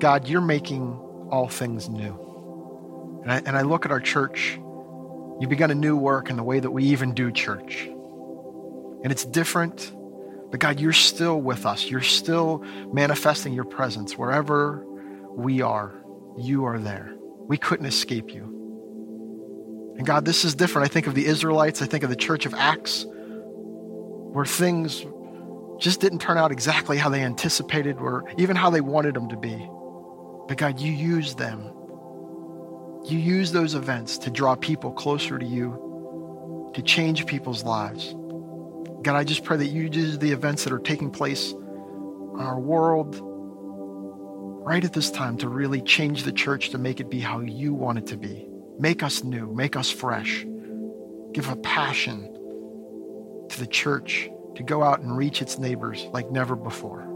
God, you're making all things new. And I, and I look at our church, you've begun a new work in the way that we even do church. And it's different, but God, you're still with us. You're still manifesting your presence wherever we are. You are there. We couldn't escape you. And God, this is different. I think of the Israelites, I think of the church of Acts, where things just didn't turn out exactly how they anticipated or even how they wanted them to be. But God, you use them. You use those events to draw people closer to you, to change people's lives. God, I just pray that you use the events that are taking place in our world right at this time to really change the church to make it be how you want it to be. Make us new, make us fresh. Give a passion to the church to go out and reach its neighbors like never before.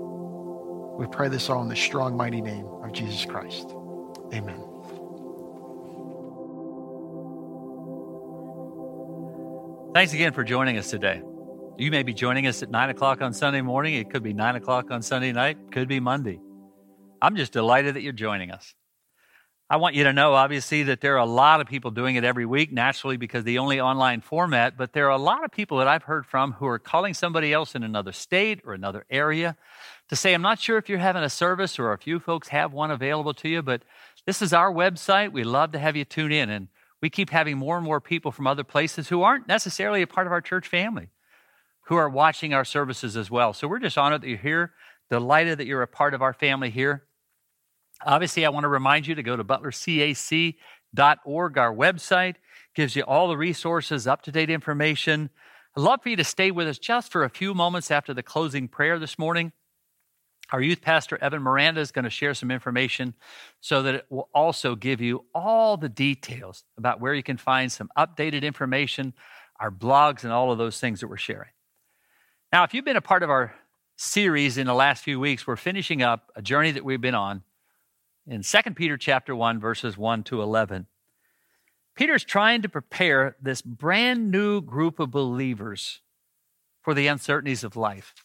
We pray this all in the strong, mighty name of Jesus Christ. Amen. Thanks again for joining us today. You may be joining us at 9 o'clock on Sunday morning. It could be 9 o'clock on Sunday night, could be Monday. I'm just delighted that you're joining us. I want you to know, obviously, that there are a lot of people doing it every week, naturally, because the only online format, but there are a lot of people that I've heard from who are calling somebody else in another state or another area to say, I'm not sure if you're having a service or if you folks have one available to you, but this is our website. We love to have you tune in. And we keep having more and more people from other places who aren't necessarily a part of our church family who are watching our services as well. So we're just honored that you're here, delighted that you're a part of our family here. Obviously, I want to remind you to go to butlercac.org. Our website gives you all the resources, up to date information. I'd love for you to stay with us just for a few moments after the closing prayer this morning. Our youth pastor, Evan Miranda, is going to share some information so that it will also give you all the details about where you can find some updated information, our blogs, and all of those things that we're sharing. Now, if you've been a part of our series in the last few weeks, we're finishing up a journey that we've been on in 2 Peter chapter 1 verses 1 to 11. Peter's trying to prepare this brand new group of believers for the uncertainties of life.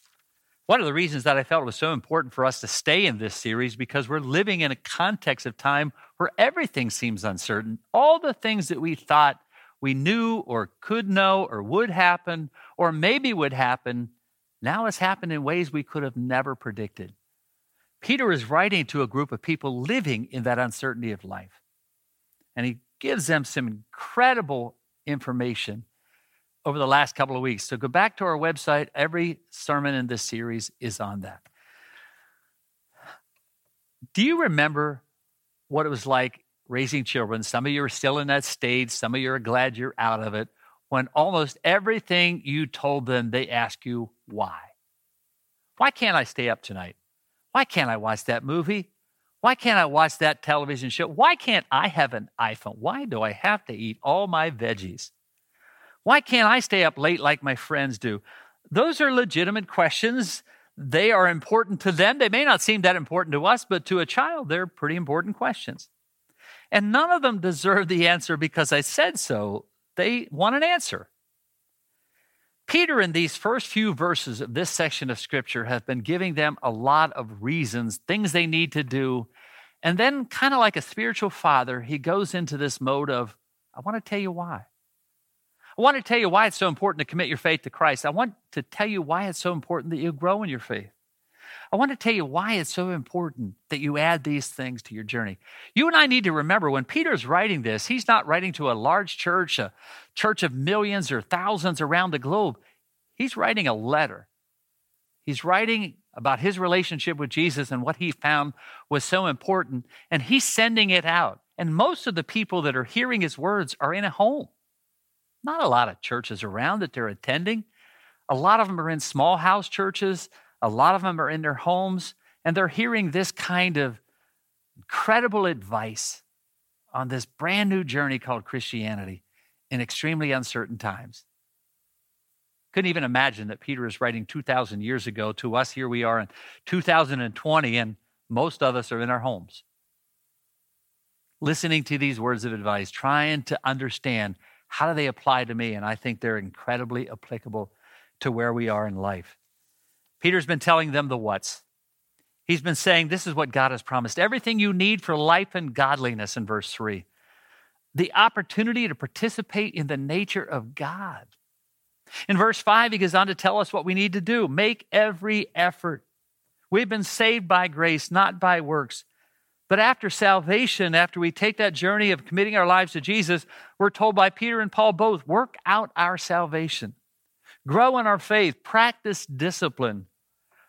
One of the reasons that I felt it was so important for us to stay in this series because we're living in a context of time where everything seems uncertain. All the things that we thought we knew or could know or would happen or maybe would happen now has happened in ways we could have never predicted. Peter is writing to a group of people living in that uncertainty of life. And he gives them some incredible information over the last couple of weeks. So go back to our website. Every sermon in this series is on that. Do you remember what it was like raising children? Some of you are still in that stage, some of you are glad you're out of it. When almost everything you told them, they ask you why. Why can't I stay up tonight? Why can't I watch that movie? Why can't I watch that television show? Why can't I have an iPhone? Why do I have to eat all my veggies? Why can't I stay up late like my friends do? Those are legitimate questions. They are important to them. They may not seem that important to us, but to a child, they're pretty important questions. And none of them deserve the answer because I said so. They want an answer. Peter, in these first few verses of this section of scripture, has been giving them a lot of reasons, things they need to do. And then, kind of like a spiritual father, he goes into this mode of, I want to tell you why. I want to tell you why it's so important to commit your faith to Christ. I want to tell you why it's so important that you grow in your faith. I want to tell you why it's so important that you add these things to your journey. You and I need to remember when Peter's writing this, he's not writing to a large church, a church of millions or thousands around the globe. He's writing a letter. He's writing about his relationship with Jesus and what he found was so important, and he's sending it out. And most of the people that are hearing his words are in a home. Not a lot of churches around that they're attending. A lot of them are in small house churches. A lot of them are in their homes and they're hearing this kind of incredible advice on this brand new journey called Christianity in extremely uncertain times. Couldn't even imagine that Peter is writing 2,000 years ago to us. Here we are in 2020, and most of us are in our homes. Listening to these words of advice, trying to understand how do they apply to me, and I think they're incredibly applicable to where we are in life. Peter's been telling them the what's. He's been saying this is what God has promised everything you need for life and godliness in verse 3. The opportunity to participate in the nature of God. In verse 5, he goes on to tell us what we need to do make every effort. We've been saved by grace, not by works. But after salvation, after we take that journey of committing our lives to Jesus, we're told by Peter and Paul both work out our salvation, grow in our faith, practice discipline,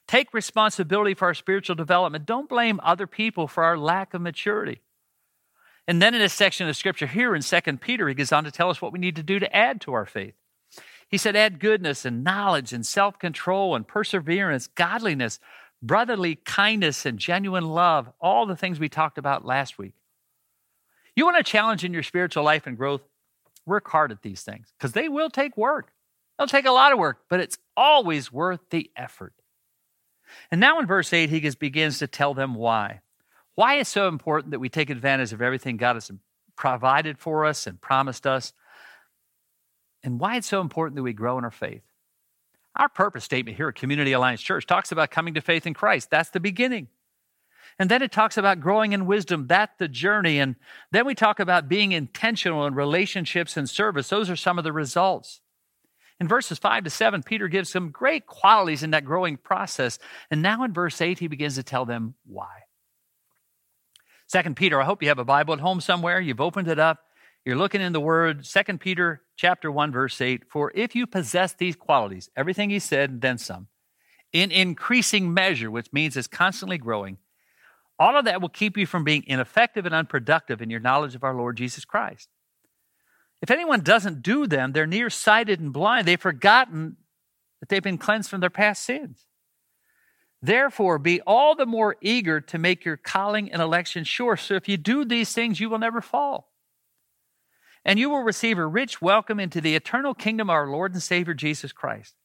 take responsibility for our spiritual development. Don't blame other people for our lack of maturity. And then in this section of scripture here in 2 Peter, he goes on to tell us what we need to do to add to our faith. He said, add goodness and knowledge and self control and perseverance, godliness, brotherly kindness and genuine love, all the things we talked about last week. You want a challenge in your spiritual life and growth? Work hard at these things because they will take work. They'll take a lot of work, but it's always worth the effort. And now in verse 8, he begins to tell them why. Why it's so important that we take advantage of everything God has provided for us and promised us, and why it's so important that we grow in our faith. Our purpose statement here at Community Alliance Church talks about coming to faith in Christ. That's the beginning. And then it talks about growing in wisdom. That's the journey. And then we talk about being intentional in relationships and service. Those are some of the results. In verses 5 to 7, Peter gives some great qualities in that growing process. And now in verse 8, he begins to tell them why. Second Peter, I hope you have a Bible at home somewhere. You've opened it up. You're looking in the word, Second Peter chapter 1, verse 8. For if you possess these qualities, everything he said, and then some, in increasing measure, which means it's constantly growing, all of that will keep you from being ineffective and unproductive in your knowledge of our Lord Jesus Christ. If anyone doesn't do them, they're nearsighted and blind. They've forgotten that they've been cleansed from their past sins. Therefore, be all the more eager to make your calling and election sure. So if you do these things, you will never fall and you will receive a rich welcome into the eternal kingdom of our Lord and Savior Jesus Christ.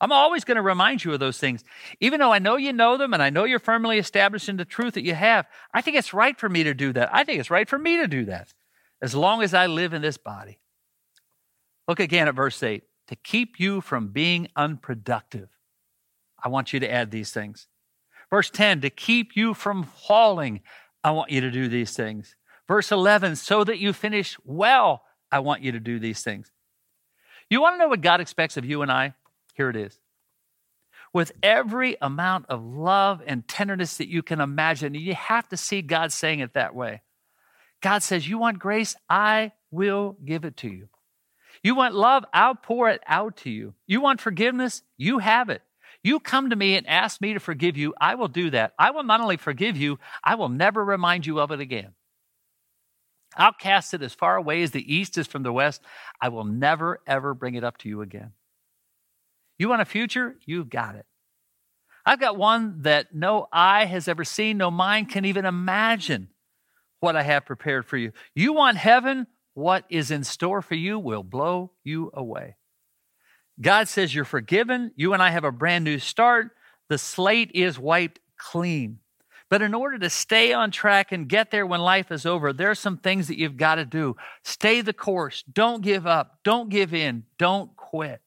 I'm always going to remind you of those things. Even though I know you know them and I know you're firmly established in the truth that you have, I think it's right for me to do that. I think it's right for me to do that as long as I live in this body. Look again at verse 8 to keep you from being unproductive. I want you to add these things. Verse 10 to keep you from falling. I want you to do these things. Verse 11, so that you finish well, I want you to do these things. You want to know what God expects of you and I? Here it is. With every amount of love and tenderness that you can imagine, you have to see God saying it that way. God says, You want grace? I will give it to you. You want love? I'll pour it out to you. You want forgiveness? You have it. You come to me and ask me to forgive you, I will do that. I will not only forgive you, I will never remind you of it again. I'll cast it as far away as the east is from the west. I will never, ever bring it up to you again. You want a future? You've got it. I've got one that no eye has ever seen, no mind can even imagine what I have prepared for you. You want heaven? What is in store for you will blow you away. God says you're forgiven. You and I have a brand new start. The slate is wiped clean. But in order to stay on track and get there when life is over, there are some things that you've got to do. Stay the course. Don't give up. Don't give in. Don't quit.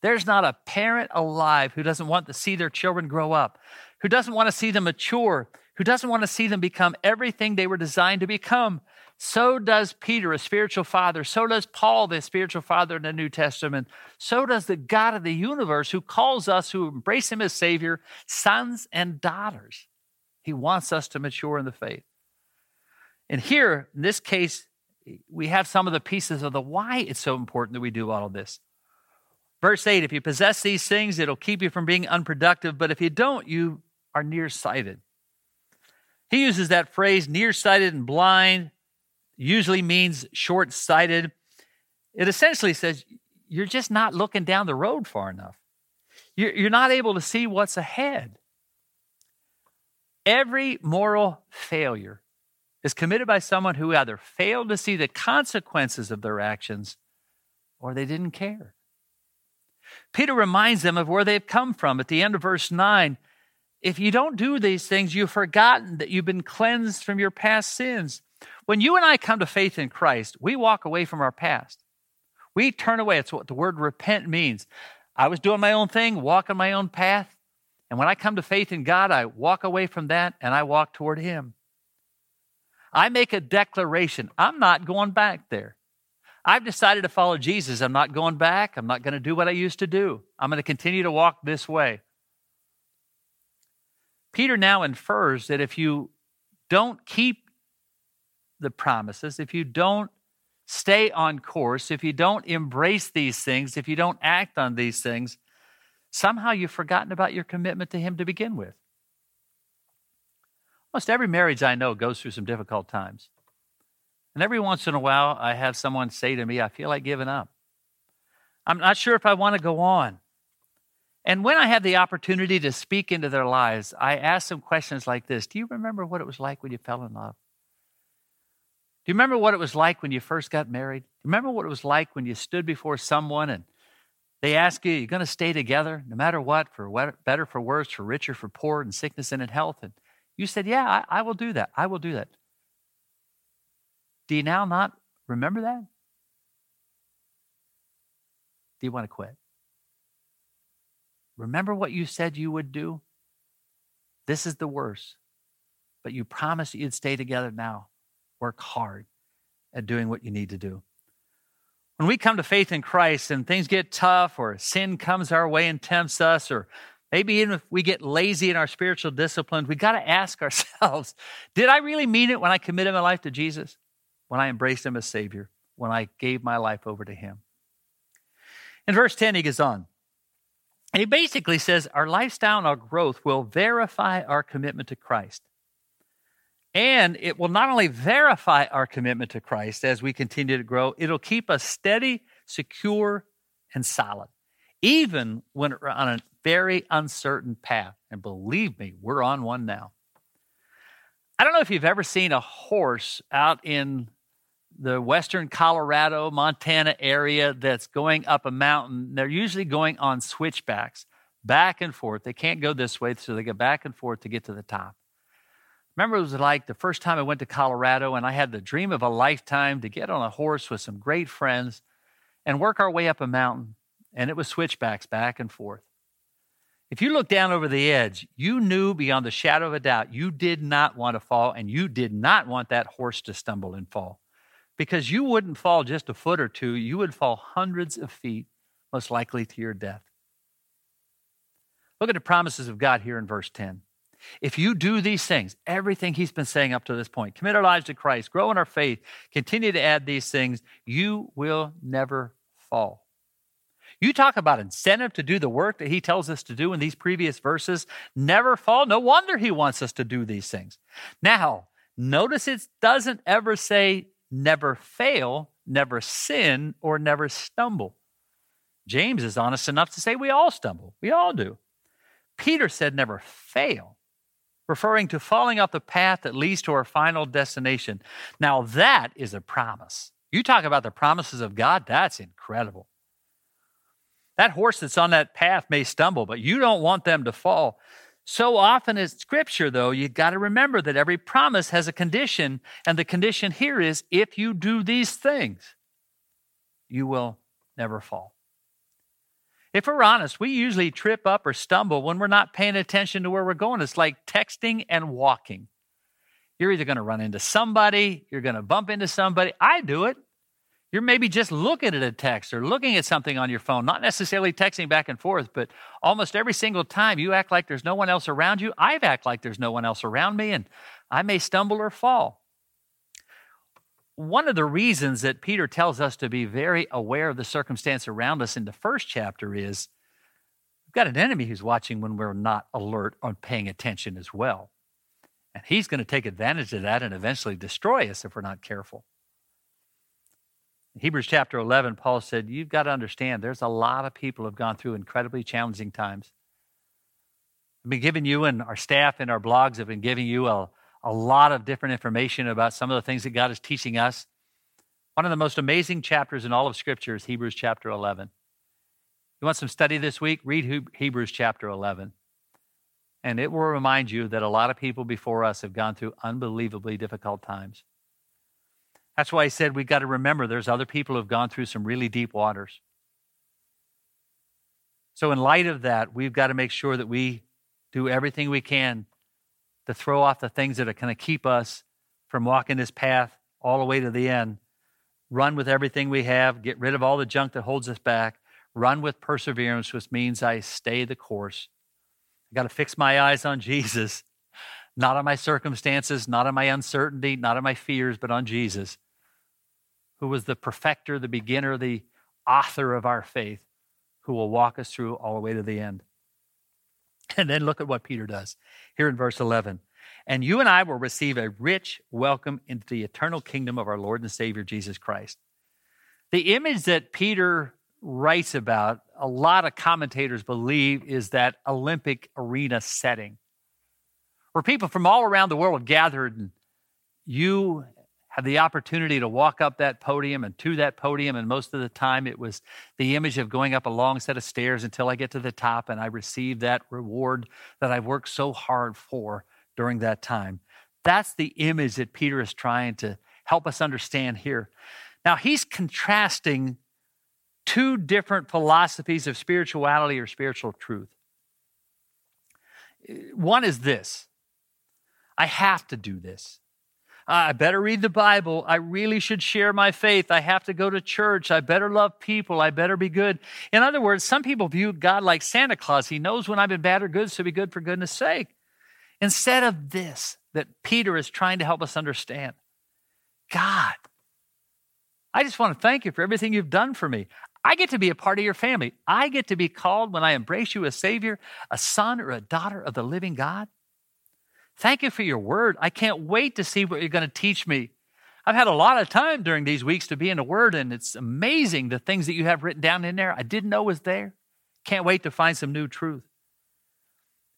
There's not a parent alive who doesn't want to see their children grow up, who doesn't want to see them mature, who doesn't want to see them become everything they were designed to become. So does Peter, a spiritual father. So does Paul, the spiritual father in the New Testament. So does the God of the universe who calls us who embrace him as Savior, sons and daughters. He wants us to mature in the faith. And here, in this case, we have some of the pieces of the why it's so important that we do all of this. Verse 8 if you possess these things, it'll keep you from being unproductive, but if you don't, you are nearsighted. He uses that phrase, nearsighted and blind, usually means short sighted. It essentially says you're just not looking down the road far enough. You're not able to see what's ahead. Every moral failure is committed by someone who either failed to see the consequences of their actions or they didn't care. Peter reminds them of where they've come from at the end of verse 9. If you don't do these things, you've forgotten that you've been cleansed from your past sins. When you and I come to faith in Christ, we walk away from our past. We turn away. It's what the word repent means. I was doing my own thing, walking my own path. And when I come to faith in God, I walk away from that and I walk toward Him. I make a declaration I'm not going back there. I've decided to follow Jesus. I'm not going back. I'm not going to do what I used to do. I'm going to continue to walk this way. Peter now infers that if you don't keep the promises, if you don't stay on course, if you don't embrace these things, if you don't act on these things, somehow you've forgotten about your commitment to Him to begin with. Almost every marriage I know goes through some difficult times. And every once in a while, I have someone say to me, I feel like giving up. I'm not sure if I want to go on. And when I have the opportunity to speak into their lives, I ask them questions like this Do you remember what it was like when you fell in love? Do you remember what it was like when you first got married? Do you remember what it was like when you stood before someone and they ask you, You're going to stay together no matter what, for better, for worse, for richer, for poor, in sickness and in health? And you said, Yeah, I, I will do that. I will do that. Do you now not remember that? Do you want to quit? Remember what you said you would do? This is the worst. But you promised you'd stay together now. Work hard at doing what you need to do. When we come to faith in Christ and things get tough, or sin comes our way and tempts us, or maybe even if we get lazy in our spiritual disciplines, we got to ask ourselves Did I really mean it when I committed my life to Jesus? when I embraced him as Savior, when I gave my life over to him. In verse 10, he goes on. And he basically says our lifestyle and our growth will verify our commitment to Christ. And it will not only verify our commitment to Christ as we continue to grow, it'll keep us steady, secure, and solid, even when we're on a very uncertain path. And believe me, we're on one now. I don't know if you've ever seen a horse out in the western Colorado, Montana area that's going up a mountain. They're usually going on switchbacks, back and forth. They can't go this way, so they go back and forth to get to the top. Remember, it was like the first time I went to Colorado, and I had the dream of a lifetime to get on a horse with some great friends and work our way up a mountain. And it was switchbacks back and forth. If you look down over the edge, you knew beyond the shadow of a doubt you did not want to fall, and you did not want that horse to stumble and fall. Because you wouldn't fall just a foot or two, you would fall hundreds of feet, most likely to your death. Look at the promises of God here in verse 10. If you do these things, everything he's been saying up to this point, commit our lives to Christ, grow in our faith, continue to add these things, you will never fall. You talk about incentive to do the work that he tells us to do in these previous verses. Never fall. No wonder he wants us to do these things. Now, notice it doesn't ever say never fail, never sin, or never stumble. James is honest enough to say we all stumble. We all do. Peter said never fail, referring to falling off the path that leads to our final destination. Now, that is a promise. You talk about the promises of God, that's incredible. That horse that's on that path may stumble, but you don't want them to fall. So often in Scripture, though, you got to remember that every promise has a condition, and the condition here is if you do these things, you will never fall. If we're honest, we usually trip up or stumble when we're not paying attention to where we're going. It's like texting and walking. You're either going to run into somebody, you're going to bump into somebody. I do it. You're maybe just looking at a text or looking at something on your phone, not necessarily texting back and forth, but almost every single time you act like there's no one else around you, I've act like there's no one else around me, and I may stumble or fall. One of the reasons that Peter tells us to be very aware of the circumstance around us in the first chapter is we've got an enemy who's watching when we're not alert or paying attention as well. And he's going to take advantage of that and eventually destroy us if we're not careful. In Hebrews chapter 11, Paul said, You've got to understand there's a lot of people have gone through incredibly challenging times. I've been giving you, and our staff and our blogs have been giving you a, a lot of different information about some of the things that God is teaching us. One of the most amazing chapters in all of Scripture is Hebrews chapter 11. You want some study this week? Read Hebrews chapter 11. And it will remind you that a lot of people before us have gone through unbelievably difficult times. That's why I said we've got to remember there's other people who've gone through some really deep waters. So, in light of that, we've got to make sure that we do everything we can to throw off the things that are going to keep us from walking this path all the way to the end. Run with everything we have, get rid of all the junk that holds us back, run with perseverance, which means I stay the course. I got to fix my eyes on Jesus, not on my circumstances, not on my uncertainty, not on my fears, but on Jesus, who was the perfecter, the beginner, the author of our faith, who will walk us through all the way to the end. And then look at what Peter does here in verse 11. And you and I will receive a rich welcome into the eternal kingdom of our Lord and Savior Jesus Christ. The image that Peter writes about, a lot of commentators believe, is that Olympic arena setting where people from all around the world gathered and you had the opportunity to walk up that podium and to that podium. And most of the time, it was the image of going up a long set of stairs until I get to the top and I receive that reward that I've worked so hard for during that time. That's the image that Peter is trying to help us understand here. Now, he's contrasting two different philosophies of spirituality or spiritual truth. One is this I have to do this. Ah, I better read the Bible. I really should share my faith. I have to go to church. I better love people. I better be good. In other words, some people view God like Santa Claus. He knows when I've been bad or good, so be good for goodness sake. Instead of this, that Peter is trying to help us understand God, I just want to thank you for everything you've done for me. I get to be a part of your family. I get to be called when I embrace you as Savior, a son or a daughter of the living God. Thank you for your word. I can't wait to see what you're going to teach me. I've had a lot of time during these weeks to be in the Word, and it's amazing the things that you have written down in there I didn't know was there. Can't wait to find some new truth.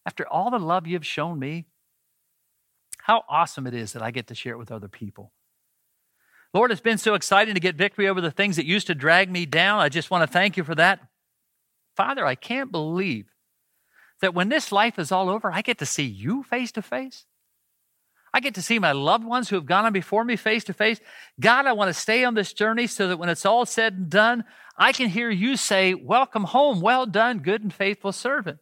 After all the love you've shown me, how awesome it is that I get to share it with other people. Lord, it's been so exciting to get victory over the things that used to drag me down. I just want to thank you for that. Father, I can't believe that when this life is all over, I get to see you face to face. I get to see my loved ones who have gone on before me face to face. God, I want to stay on this journey so that when it's all said and done, I can hear you say, Welcome home. Well done, good and faithful servant.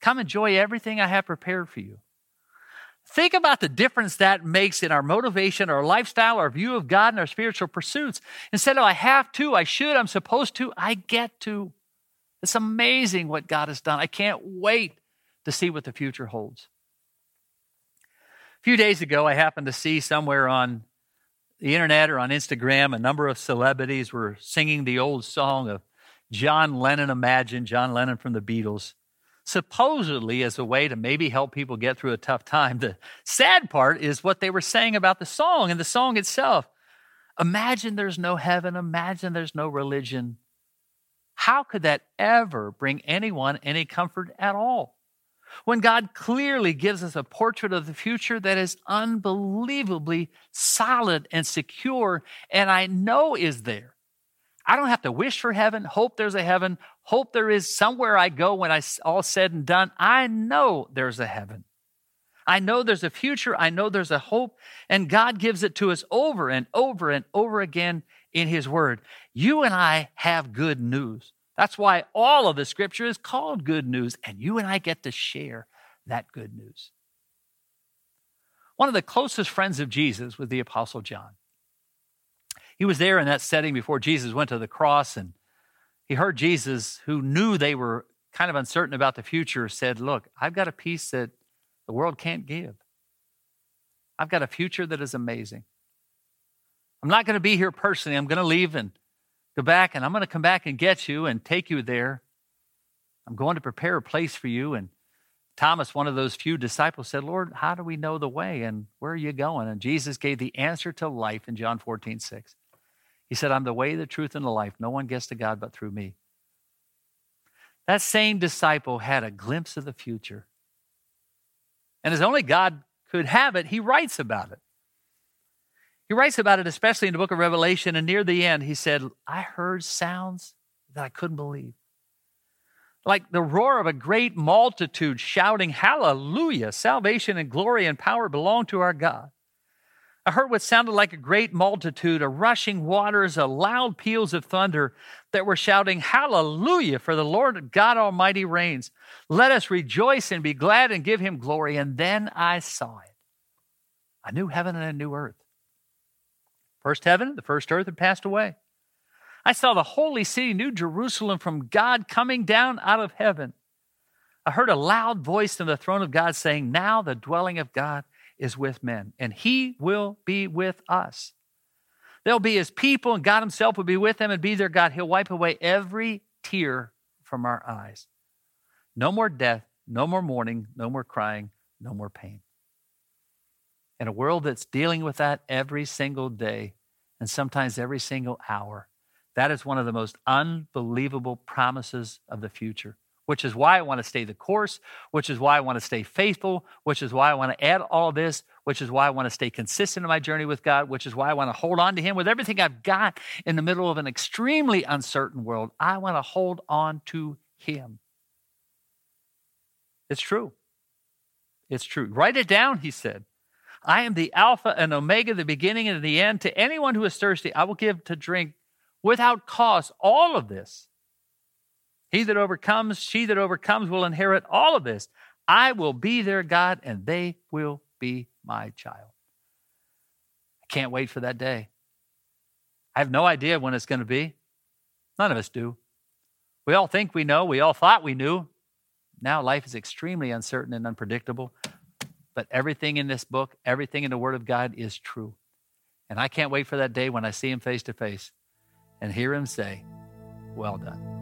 Come enjoy everything I have prepared for you. Think about the difference that makes in our motivation, our lifestyle, our view of God, and our spiritual pursuits. Instead of I have to, I should, I'm supposed to, I get to. It's amazing what God has done. I can't wait to see what the future holds. A few days ago, I happened to see somewhere on the internet or on Instagram a number of celebrities were singing the old song of John Lennon Imagine, John Lennon from the Beatles, supposedly as a way to maybe help people get through a tough time. The sad part is what they were saying about the song and the song itself. Imagine there's no heaven, imagine there's no religion. How could that ever bring anyone any comfort at all? When God clearly gives us a portrait of the future that is unbelievably solid and secure, and I know is there. I don't have to wish for heaven, hope there's a heaven, hope there is somewhere I go when I all said and done. I know there's a heaven. I know there's a future. I know there's a hope. And God gives it to us over and over and over again in His Word. You and I have good news. That's why all of the scripture is called good news, and you and I get to share that good news. One of the closest friends of Jesus was the Apostle John. He was there in that setting before Jesus went to the cross, and he heard Jesus, who knew they were kind of uncertain about the future, said, Look, I've got a peace that the world can't give. I've got a future that is amazing. I'm not going to be here personally. I'm going to leave and Go back, and I'm going to come back and get you and take you there. I'm going to prepare a place for you. And Thomas, one of those few disciples, said, Lord, how do we know the way and where are you going? And Jesus gave the answer to life in John 14, 6. He said, I'm the way, the truth, and the life. No one gets to God but through me. That same disciple had a glimpse of the future. And as only God could have it, he writes about it. He writes about it, especially in the book of Revelation. And near the end, he said, I heard sounds that I couldn't believe. Like the roar of a great multitude shouting, Hallelujah! Salvation and glory and power belong to our God. I heard what sounded like a great multitude, a rushing waters, a loud peals of thunder that were shouting, Hallelujah, for the Lord God Almighty reigns. Let us rejoice and be glad and give him glory. And then I saw it a new heaven and a new earth. First heaven, the first earth had passed away. I saw the holy city, New Jerusalem, from God coming down out of heaven. I heard a loud voice from the throne of God saying, Now the dwelling of God is with men, and he will be with us. They'll be his people, and God himself will be with them and be their God. He'll wipe away every tear from our eyes. No more death, no more mourning, no more crying, no more pain. In a world that's dealing with that every single day and sometimes every single hour, that is one of the most unbelievable promises of the future which is why I want to stay the course, which is why I want to stay faithful, which is why I want to add all this, which is why I want to stay consistent in my journey with God, which is why I want to hold on to Him with everything I've got in the middle of an extremely uncertain world. I want to hold on to Him. It's true. It's true. Write it down, he said. I am the Alpha and Omega, the beginning and the end. To anyone who is thirsty, I will give to drink without cost all of this he that overcomes, she that overcomes will inherit all of this. I will be their God and they will be my child. I can't wait for that day. I have no idea when it's going to be. None of us do. We all think we know. We all thought we knew. Now life is extremely uncertain and unpredictable. But everything in this book, everything in the Word of God is true. And I can't wait for that day when I see Him face to face and hear Him say, Well done.